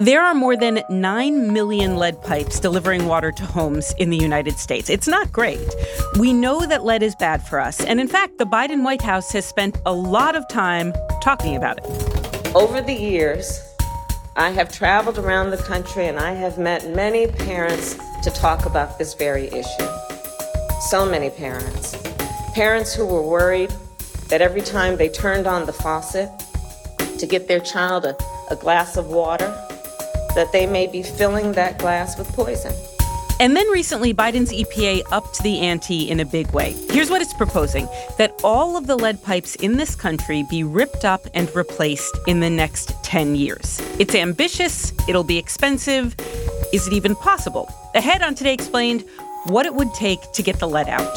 There are more than 9 million lead pipes delivering water to homes in the United States. It's not great. We know that lead is bad for us. And in fact, the Biden White House has spent a lot of time talking about it. Over the years, I have traveled around the country and I have met many parents to talk about this very issue. So many parents. Parents who were worried that every time they turned on the faucet to get their child a, a glass of water, that they may be filling that glass with poison. And then recently, Biden's EPA upped the ante in a big way. Here's what it's proposing that all of the lead pipes in this country be ripped up and replaced in the next 10 years. It's ambitious, it'll be expensive. Is it even possible? Ahead on Today Explained, what it would take to get the lead out.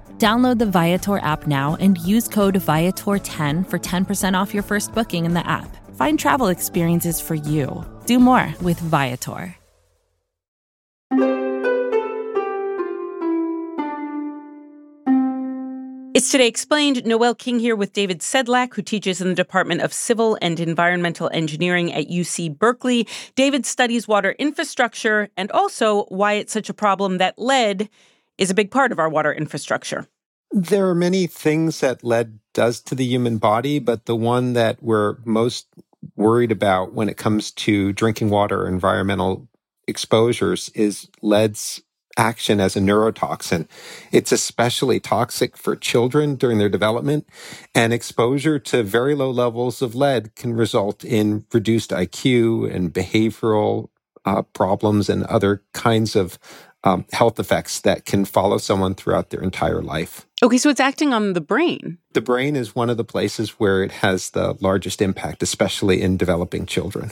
Download the Viator app now and use code Viator10 for 10% off your first booking in the app. Find travel experiences for you. Do more with Viator. It's Today Explained. Noel King here with David Sedlak, who teaches in the Department of Civil and Environmental Engineering at UC Berkeley. David studies water infrastructure and also why it's such a problem that lead is a big part of our water infrastructure. There are many things that lead does to the human body, but the one that we're most worried about when it comes to drinking water environmental exposures is lead's action as a neurotoxin. It's especially toxic for children during their development, and exposure to very low levels of lead can result in reduced IQ and behavioral uh, problems and other kinds of um, health effects that can follow someone throughout their entire life. Okay, so it's acting on the brain. The brain is one of the places where it has the largest impact, especially in developing children.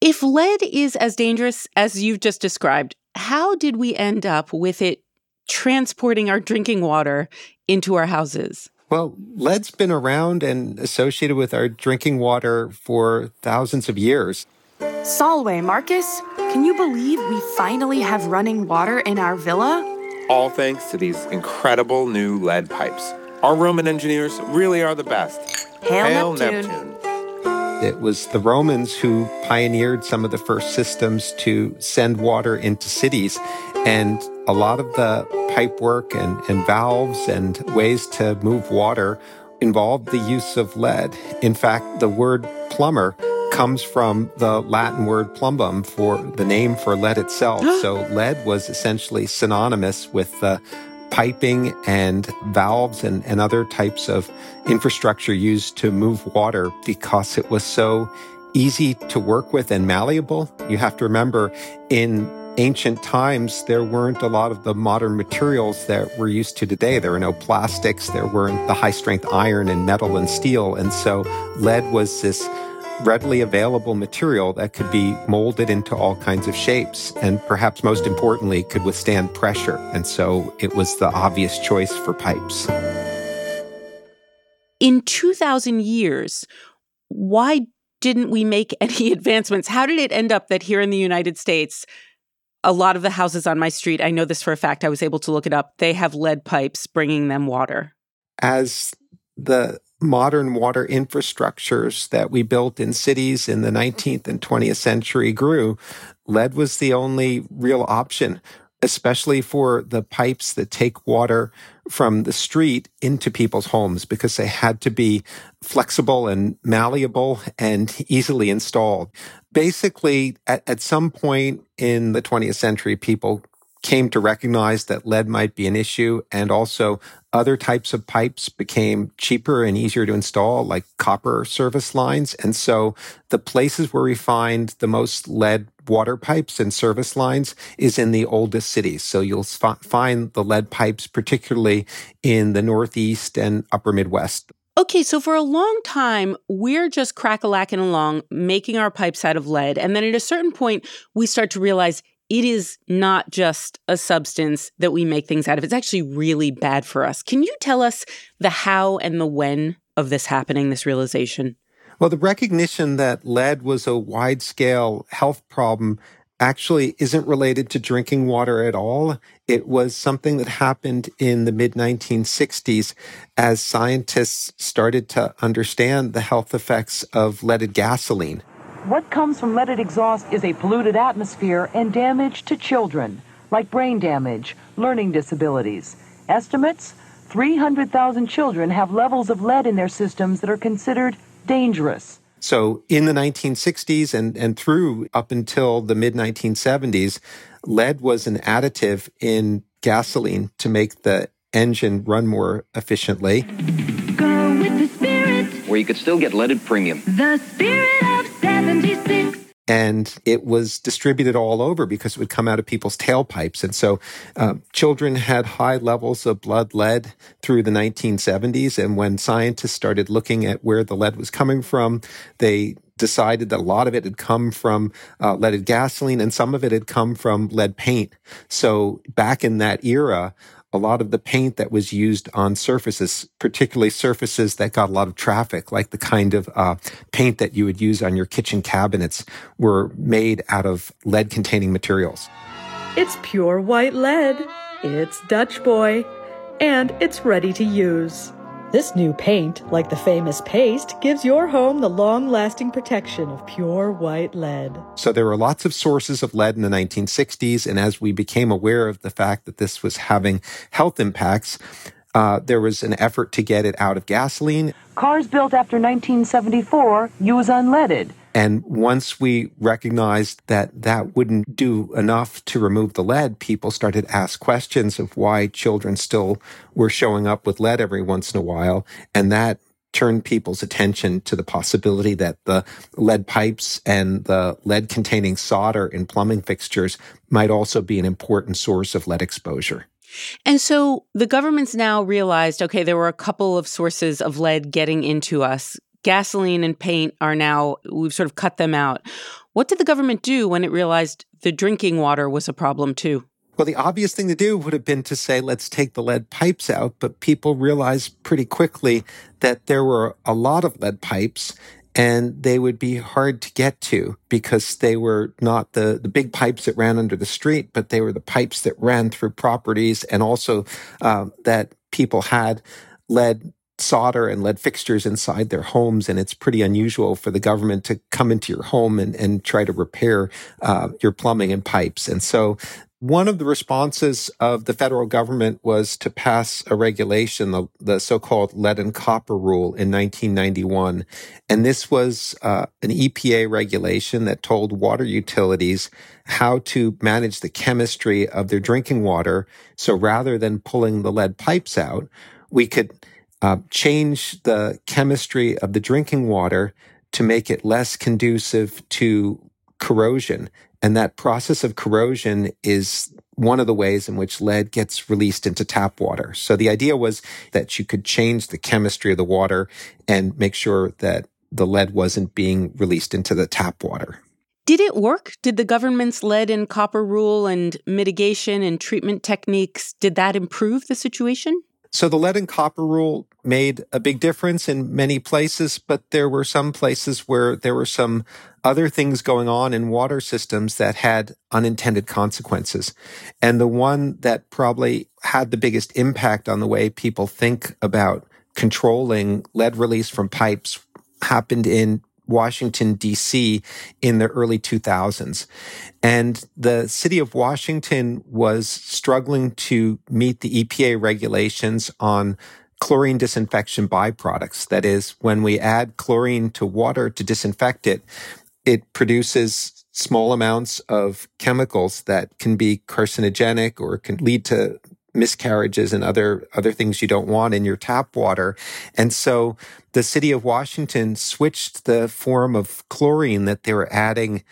If lead is as dangerous as you've just described, how did we end up with it transporting our drinking water into our houses? Well, lead's been around and associated with our drinking water for thousands of years. Solway, Marcus, can you believe we finally have running water in our villa? All thanks to these incredible new lead pipes. Our Roman engineers really are the best. Hail, Hail Neptune. Neptune. It was the Romans who pioneered some of the first systems to send water into cities. And a lot of the pipe work and, and valves and ways to move water involved the use of lead. In fact, the word plumber comes from the Latin word plumbum for the name for lead itself. so lead was essentially synonymous with the piping and valves and, and other types of infrastructure used to move water because it was so easy to work with and malleable. You have to remember in ancient times, there weren't a lot of the modern materials that we're used to today. There were no plastics. There weren't the high strength iron and metal and steel. And so lead was this readily available material that could be molded into all kinds of shapes and perhaps most importantly could withstand pressure. And so it was the obvious choice for pipes. In 2000 years, why didn't we make any advancements? How did it end up that here in the United States, a lot of the houses on my street, I know this for a fact, I was able to look it up, they have lead pipes bringing them water? As the modern water infrastructures that we built in cities in the 19th and 20th century grew, lead was the only real option. especially for the pipes that take water from the street into people's homes because they had to be flexible and malleable and easily installed. Basically, at, at some point in the 20th century, people came to recognize that lead might be an issue and also other types of pipes became cheaper and easier to install like copper service lines. And so the places where we find the most lead water pipes and service lines is in the oldest cities. So you'll find the lead pipes particularly in the northeast and upper midwest. Okay, so for a long time, we're just crack a lacking along, making our pipes out of lead. And then at a certain point, we start to realize it is not just a substance that we make things out of. It's actually really bad for us. Can you tell us the how and the when of this happening, this realization? Well, the recognition that lead was a wide scale health problem actually isn't related to drinking water at all. It was something that happened in the mid 1960s as scientists started to understand the health effects of leaded gasoline. What comes from leaded exhaust is a polluted atmosphere and damage to children, like brain damage, learning disabilities. Estimates 300,000 children have levels of lead in their systems that are considered dangerous. So in the 1960s and, and through up until the mid 1970s, lead was an additive in gasoline to make the engine run more efficiently. Go with the spirit. Where you could still get leaded premium. The spirit and it was distributed all over because it would come out of people's tailpipes. And so uh, children had high levels of blood lead through the 1970s. And when scientists started looking at where the lead was coming from, they decided that a lot of it had come from uh, leaded gasoline and some of it had come from lead paint. So back in that era, a lot of the paint that was used on surfaces, particularly surfaces that got a lot of traffic, like the kind of uh, paint that you would use on your kitchen cabinets, were made out of lead containing materials. It's pure white lead. It's Dutch Boy. And it's ready to use. This new paint, like the famous paste, gives your home the long lasting protection of pure white lead. So there were lots of sources of lead in the 1960s. And as we became aware of the fact that this was having health impacts, uh, there was an effort to get it out of gasoline. Cars built after 1974 use unleaded. And once we recognized that that wouldn't do enough to remove the lead, people started to ask questions of why children still were showing up with lead every once in a while. And that turned people's attention to the possibility that the lead pipes and the lead containing solder in plumbing fixtures might also be an important source of lead exposure. And so the government's now realized okay, there were a couple of sources of lead getting into us gasoline and paint are now, we've sort of cut them out. What did the government do when it realized the drinking water was a problem too? Well, the obvious thing to do would have been to say, let's take the lead pipes out. But people realized pretty quickly that there were a lot of lead pipes and they would be hard to get to because they were not the, the big pipes that ran under the street, but they were the pipes that ran through properties and also uh, that people had lead solder and lead fixtures inside their homes. And it's pretty unusual for the government to come into your home and, and try to repair uh, your plumbing and pipes. And so one of the responses of the federal government was to pass a regulation, the, the so-called lead and copper rule in 1991. And this was uh, an EPA regulation that told water utilities how to manage the chemistry of their drinking water. So rather than pulling the lead pipes out, we could uh, change the chemistry of the drinking water to make it less conducive to corrosion. And that process of corrosion is one of the ways in which lead gets released into tap water. So the idea was that you could change the chemistry of the water and make sure that the lead wasn't being released into the tap water. Did it work? Did the government's lead and copper rule and mitigation and treatment techniques, did that improve the situation? So the lead and copper rule made a big difference in many places, but there were some places where there were some other things going on in water systems that had unintended consequences. And the one that probably had the biggest impact on the way people think about controlling lead release from pipes happened in Washington, D.C. in the early 2000s. And the city of Washington was struggling to meet the EPA regulations on chlorine disinfection byproducts. That is, when we add chlorine to water to disinfect it, it produces small amounts of chemicals that can be carcinogenic or can lead to miscarriages and other other things you don't want in your tap water. And so the city of Washington switched the form of chlorine that they were adding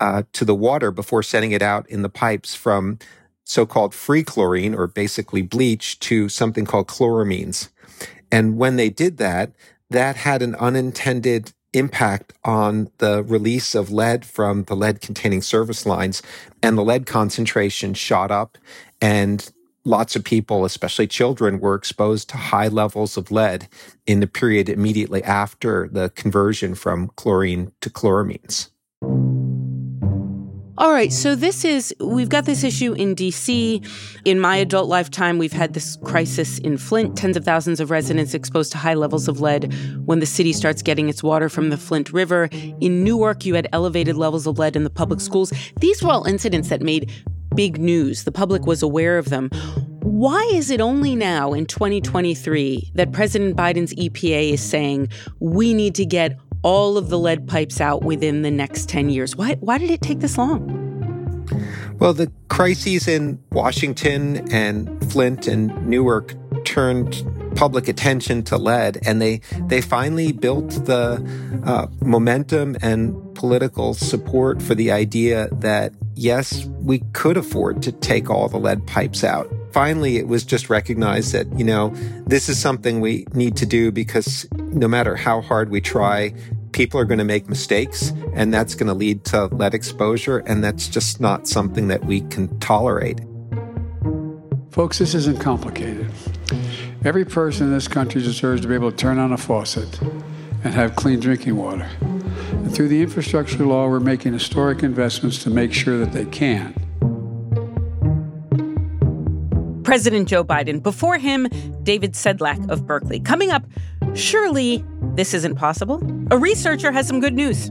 uh, to the water before sending it out in the pipes from so-called free chlorine or basically bleach to something called chloramines. And when they did that, that had an unintended impact on the release of lead from the lead containing service lines and the lead concentration shot up and lots of people, especially children, were exposed to high levels of lead in the period immediately after the conversion from chlorine to chloramines. All right, so this is, we've got this issue in DC. In my adult lifetime, we've had this crisis in Flint, tens of thousands of residents exposed to high levels of lead when the city starts getting its water from the Flint River. In Newark, you had elevated levels of lead in the public schools. These were all incidents that made big news. The public was aware of them. Why is it only now in 2023 that President Biden's EPA is saying we need to get all of the lead pipes out within the next 10 years? Why, why did it take this long? Well, the crises in Washington and Flint and Newark turned public attention to lead, and they they finally built the uh, momentum and political support for the idea that yes, we could afford to take all the lead pipes out. Finally, it was just recognized that, you know, this is something we need to do because no matter how hard we try, people are going to make mistakes and that's going to lead to lead exposure. And that's just not something that we can tolerate. Folks, this isn't complicated. Every person in this country deserves to be able to turn on a faucet and have clean drinking water. And through the infrastructure law, we're making historic investments to make sure that they can. President Joe Biden. Before him, David Sedlak of Berkeley. Coming up, surely this isn't possible. A researcher has some good news.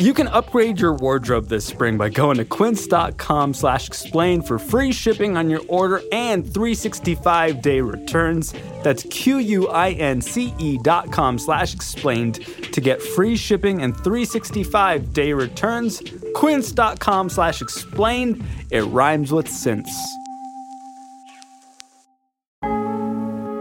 You can upgrade your wardrobe this spring by going to quince.com slash explain for free shipping on your order and 365-day returns. That's Q-U-I-N-C-E dot com slash explained to get free shipping and 365-day returns. Quince.com slash explained. It rhymes with since.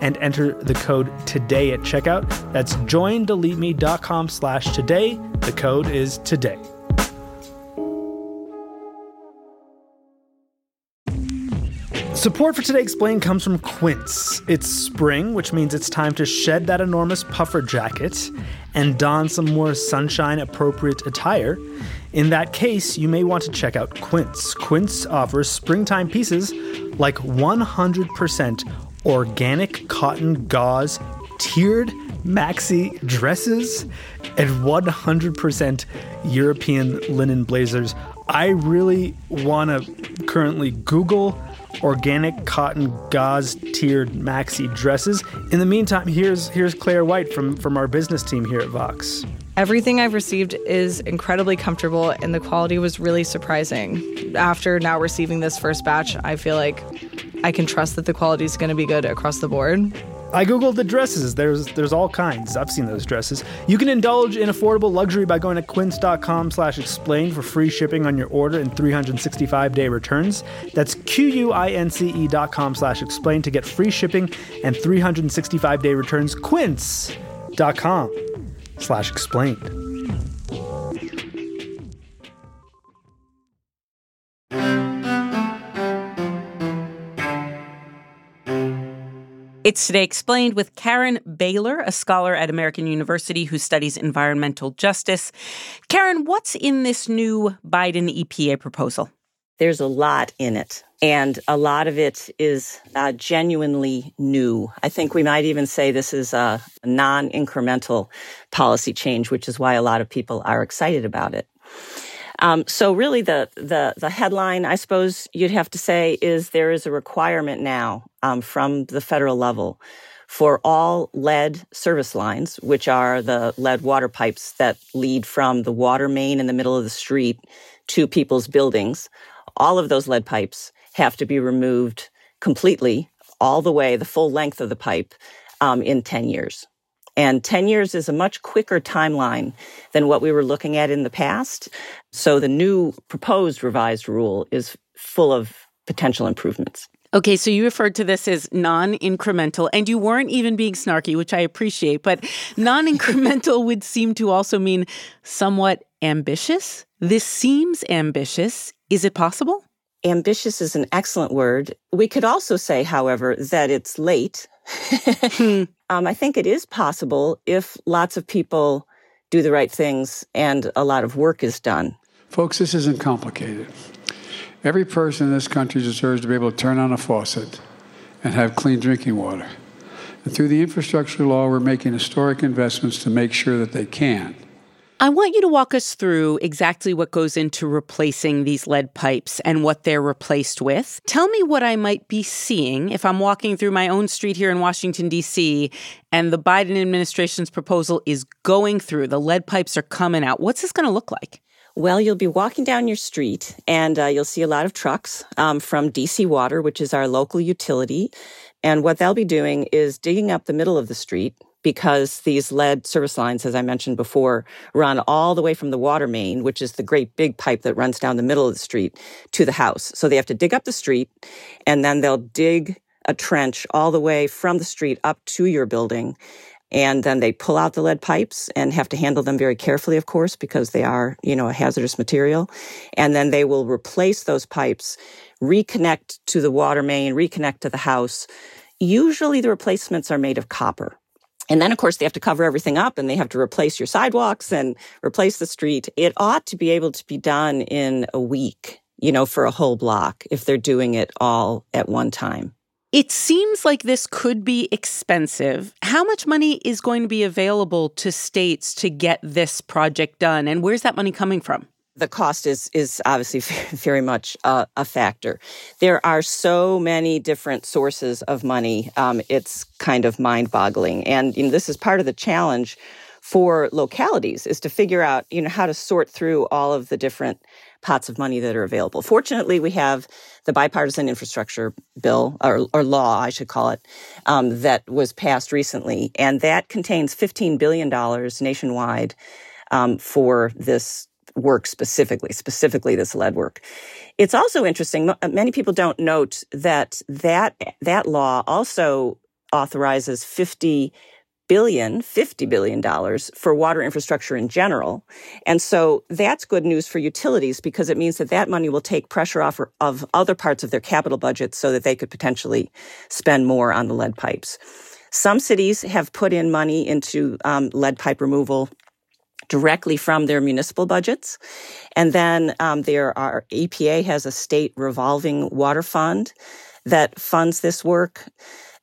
and enter the code today at checkout. That's joindeleteme.com slash today. The code is today. Support for Today Explained comes from Quince. It's spring, which means it's time to shed that enormous puffer jacket and don some more sunshine appropriate attire. In that case, you may want to check out Quince. Quince offers springtime pieces like 100% organic cotton gauze, tiered maxi dresses, and 100% European linen blazers. I really want to currently Google organic cotton gauze tiered maxi dresses. In the meantime, here's here's Claire White from from our business team here at Vox. Everything I've received is incredibly comfortable and the quality was really surprising. After now receiving this first batch, I feel like I can trust that the quality is going to be good across the board. I googled the dresses. There's there's all kinds. I've seen those dresses. You can indulge in affordable luxury by going to quince.com slash explain for free shipping on your order and 365 day returns. That's Q-U-I-N-C-E dot com slash explain to get free shipping and 365 day returns. Quince.com It's Today Explained with Karen Baehler, a scholar at American University who studies environmental justice. Karen, what's in this new Biden EPA proposal? There's a lot in it, and a lot of it is uh, genuinely new. I think we might even say this is a non incremental policy change, which is why a lot of people are excited about it. Um, so really the, the, the headline, I suppose you'd have to say is there is a requirement now, um, from the federal level for all lead service lines, which are the lead water pipes that lead from the water main in the middle of the street to people's buildings. All of those lead pipes have to be removed completely, all the way, the full length of the pipe, um, in 10 years. And 10 years is a much quicker timeline than what we were looking at in the past. So the new proposed revised rule is full of potential improvements. Okay, so you referred to this as non incremental, and you weren't even being snarky, which I appreciate, but non incremental would seem to also mean somewhat ambitious. This seems ambitious. Is it possible? Ambitious is an excellent word. We could also say, however, that it's late. Hmm. um, I think it is possible if lots of people do the right things and a lot of work is done. Folks, this isn't complicated. Every person in this country deserves to be able to turn on a faucet and have clean drinking water. And through the infrastructure law, we're making historic investments to make sure that they can. I want you to walk us through exactly what goes into replacing these lead pipes and what they're replaced with. Tell me what I might be seeing if I'm walking through my own street here in Washington, D.C., and the Biden administration's proposal is going through. The lead pipes are coming out. What's this going to look like? Well, you'll be walking down your street and uh, you'll see a lot of trucks um, from DC Water, which is our local utility. And what they'll be doing is digging up the middle of the street because these lead service lines, as I mentioned before, run all the way from the water main, which is the great big pipe that runs down the middle of the street, to the house. So they have to dig up the street and then they'll dig a trench all the way from the street up to your building. And then they pull out the lead pipes and have to handle them very carefully, of course, because they are, you know, a hazardous material. And then they will replace those pipes, reconnect to the water main, reconnect to the house. Usually the replacements are made of copper. And then, of course, they have to cover everything up and they have to replace your sidewalks and replace the street. It ought to be able to be done in a week, you know, for a whole block if they're doing it all at one time. It seems like this could be expensive. How much money is going to be available to states to get this project done? And where's that money coming from? The cost is is obviously very much a, a factor. There are so many different sources of money. Um, it's kind of mind boggling, and you know, this is part of the challenge for localities is to figure out, you know, how to sort through all of the different pots of money that are available. Fortunately, we have the bipartisan infrastructure bill or, or law, I should call it, um, that was passed recently, and that contains $15 billion nationwide um, for this work specifically, specifically this lead work. It's also interesting. Many people don't note that that that law also authorizes 50 billion, 50 billion dollars for water infrastructure in general. And so that's good news for utilities because it means that that money will take pressure off of other parts of their capital budgets so that they could potentially spend more on the lead pipes. Some cities have put in money into um, lead pipe removal directly from their municipal budgets. And then um, there are EPA has a state revolving water fund that funds this work.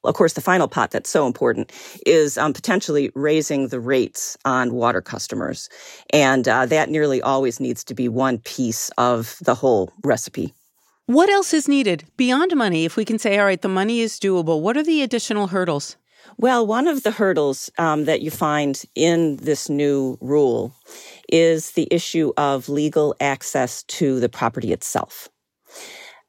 Of course, the final pot that's so important is um, potentially raising the rates on water customers. And uh, that nearly always needs to be one piece of the whole recipe. What else is needed beyond money? If we can say, all right, the money is doable, what are the additional hurdles? Well, one of the hurdles um, that you find in this new rule is the issue of legal access to the property itself.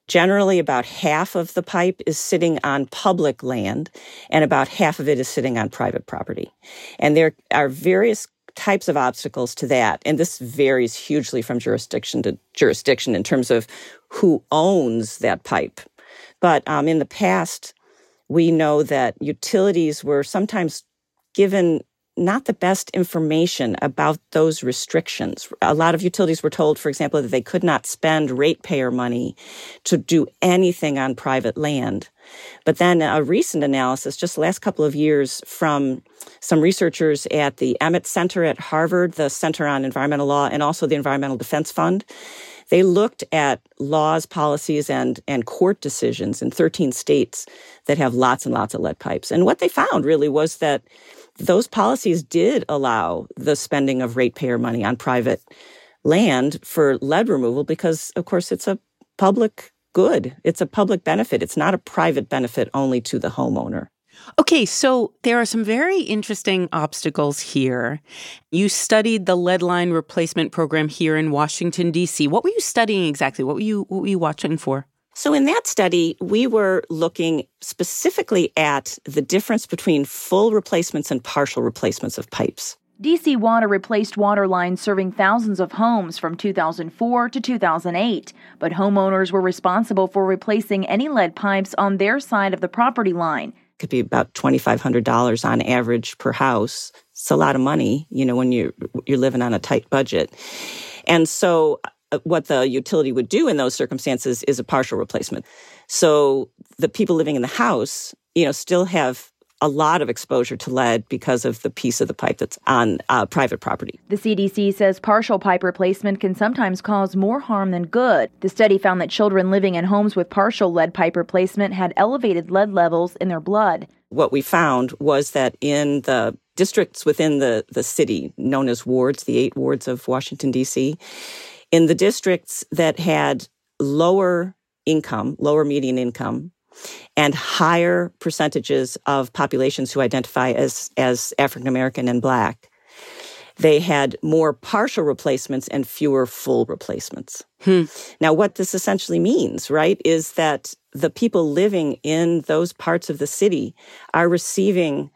Generally, about half of the pipe is sitting on public land, and about half of it is sitting on private property. And there are various types of obstacles to that. And this varies hugely from jurisdiction to jurisdiction in terms of who owns that pipe. But um, in the past, we know that utilities were sometimes given not the best information about those restrictions. A lot of utilities were told, for example, that they could not spend ratepayer money to do anything on private land. But then a recent analysis, just the last couple of years, from some researchers at the Emmett Center at Harvard, the Center on Environmental Law, and also the Environmental Defense Fund, they looked at laws, policies, and, and court decisions in 13 states that have lots and lots of lead pipes. And what they found really was that those policies did allow the spending of ratepayer money on private land for lead removal because, of course, it's a public good. It's a public benefit. It's not a private benefit only to the homeowner. Okay, so there are some very interesting obstacles here. You studied the lead line replacement program here in Washington D.C. What were you studying exactly? What were you what were you watching for? So in that study, we were looking specifically at the difference between full replacements and partial replacements of pipes. DC Water replaced water lines serving thousands of homes from 2004 to 2008, but homeowners were responsible for replacing any lead pipes on their side of the property line could be about $2500 on average per house. It's a lot of money you know when you're you're living on a tight budget. And so uh, what the utility would do in those circumstances is a partial replacement. So the people living in the house you know still have a lot of exposure to lead because of the piece of the pipe that's on uh, private property. The CDC says partial pipe replacement can sometimes cause more harm than good. The study found that children living in homes with partial lead pipe replacement had elevated lead levels in their blood. What we found was that in the districts within the, the city, known as wards, the eight wards of Washington, D.C., in the districts that had lower income, lower median income, and higher percentages of populations who identify as, as African American and Black. They had more partial replacements and fewer full replacements. Hmm. Now, what this essentially means, right, is that the people living in those parts of the city are receiving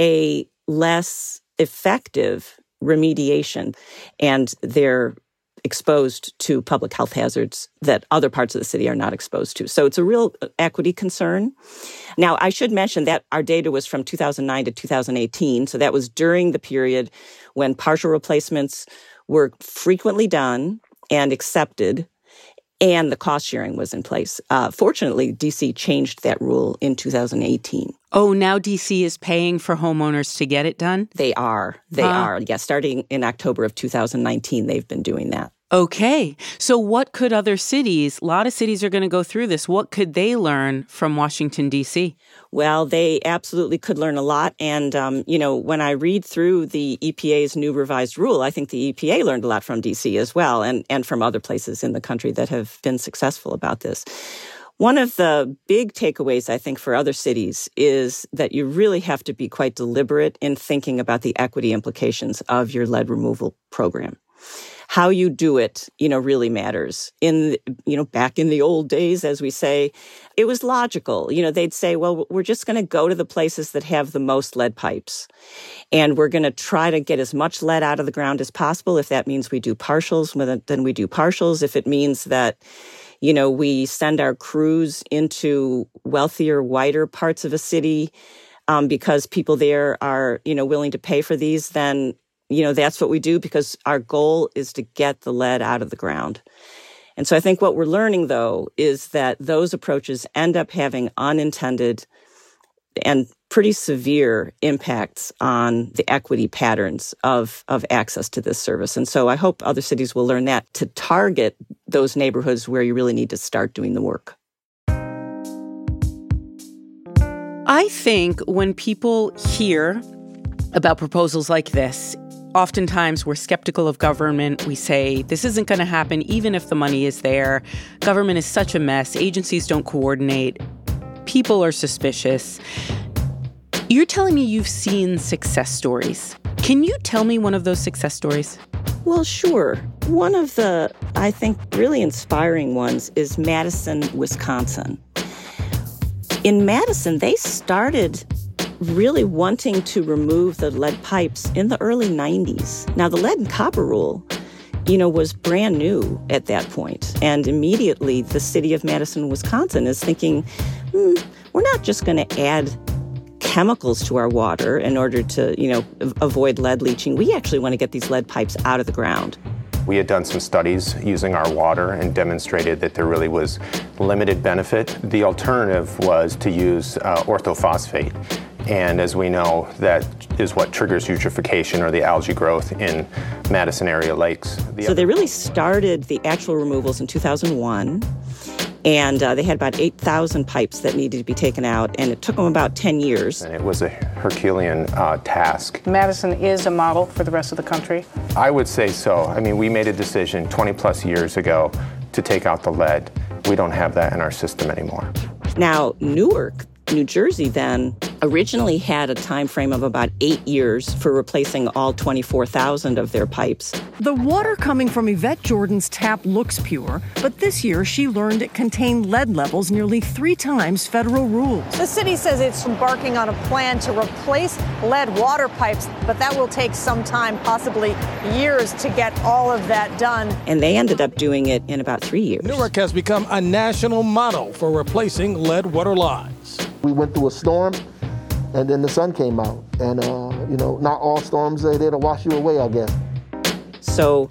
a less effective remediation and they're exposed to public health hazards that other parts of the city are not exposed to. So it's a real equity concern. Now, I should mention that our data was from 2009 to 2018. So that was during the period when partial replacements were frequently done and accepted and the cost sharing was in place. Uh, fortunately, DC changed that rule in 2018. Oh, now DC is paying for homeowners to get it done? They are. They huh? are. Yeah, starting in October of 2019, they've been doing that. Okay. So, what could other cities, a lot of cities are going to go through this, what could they learn from Washington, D.C.? Well, they absolutely could learn a lot. And, um, you know, when I read through the EPA's new revised rule, I think the EPA learned a lot from D.C. as well and, and from other places in the country that have been successful about this. One of the big takeaways, I think, for other cities is that you really have to be quite deliberate in thinking about the equity implications of your lead removal program. How you do it, you know, really matters. In, you know, back in the old days, as we say, it was logical. You know, they'd say, well, we're just going to go to the places that have the most lead pipes. And we're going to try to get as much lead out of the ground as possible. If that means we do partials, then we do partials. If it means that, you know, we send our crews into wealthier, whiter parts of a city um, because people there are, you know, willing to pay for these, then, you know, that's what we do because our goal is to get the lead out of the ground. And so I think what we're learning, though, is that those approaches end up having unintended and pretty severe impacts on the equity patterns of, of access to this service. And so I hope other cities will learn that to target those neighborhoods where you really need to start doing the work. I think when people hear about proposals like this, oftentimes we're skeptical of government. We say this isn't going to happen even if the money is there. Government is such a mess. Agencies don't coordinate. People are suspicious. You're telling me you've seen success stories. Can you tell me one of those success stories? Well, sure. One of the, I think, really inspiring ones is Madison, Wisconsin. In Madison, they started really wanting to remove the lead pipes in the early 90s. Now, the lead and copper rule, you know, was brand new at that point. And immediately the city of Madison, Wisconsin is thinking, hmm, we're not just going to add chemicals to our water in order to, you know, avoid lead leaching. We actually want to get these lead pipes out of the ground. We had done some studies using our water and demonstrated that there really was limited benefit. The alternative was to use uh, orthophosphate. And as we know, that is what triggers eutrophication or the algae growth in Madison area lakes. The so they really started the actual removals in 2001 and uh, they had about 8,000 pipes that needed to be taken out, and it took them about 10 years. And it was a Herculean uh, task. Madison is a model for the rest of the country? I would say so. I mean, we made a decision 20 plus years ago to take out the lead. We don't have that in our system anymore. Now, Newark, New Jersey then originally had a time frame of about eight years for replacing all 24,000 of their pipes. The water coming from Yvette Jordan's tap looks pure, but this year she learned it contained lead levels nearly three times federal rules. The city says it's embarking on a plan to replace lead water pipes, but that will take some time, possibly years, to get all of that done. And they ended up doing it in about three years. Newark has become a national model for replacing lead water lines. We went through a storm, and then the sun came out. And, uh, you know, not all storms are there to wash you away, I guess. So,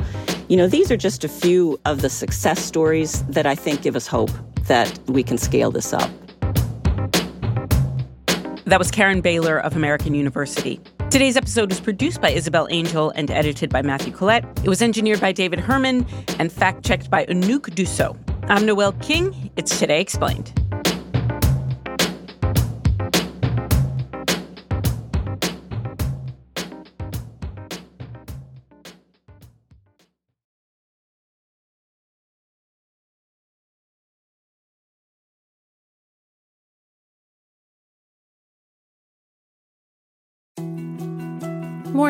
you know, these are just a few of the success stories that I think give us hope that we can scale this up. That was Karen Baehler of American University. Today's episode was produced by Isabel Angell and edited by Matthew Collette. It was engineered by David Herman and fact checked by Anouck Dussaud. I'm Noel King. It's Today Explained.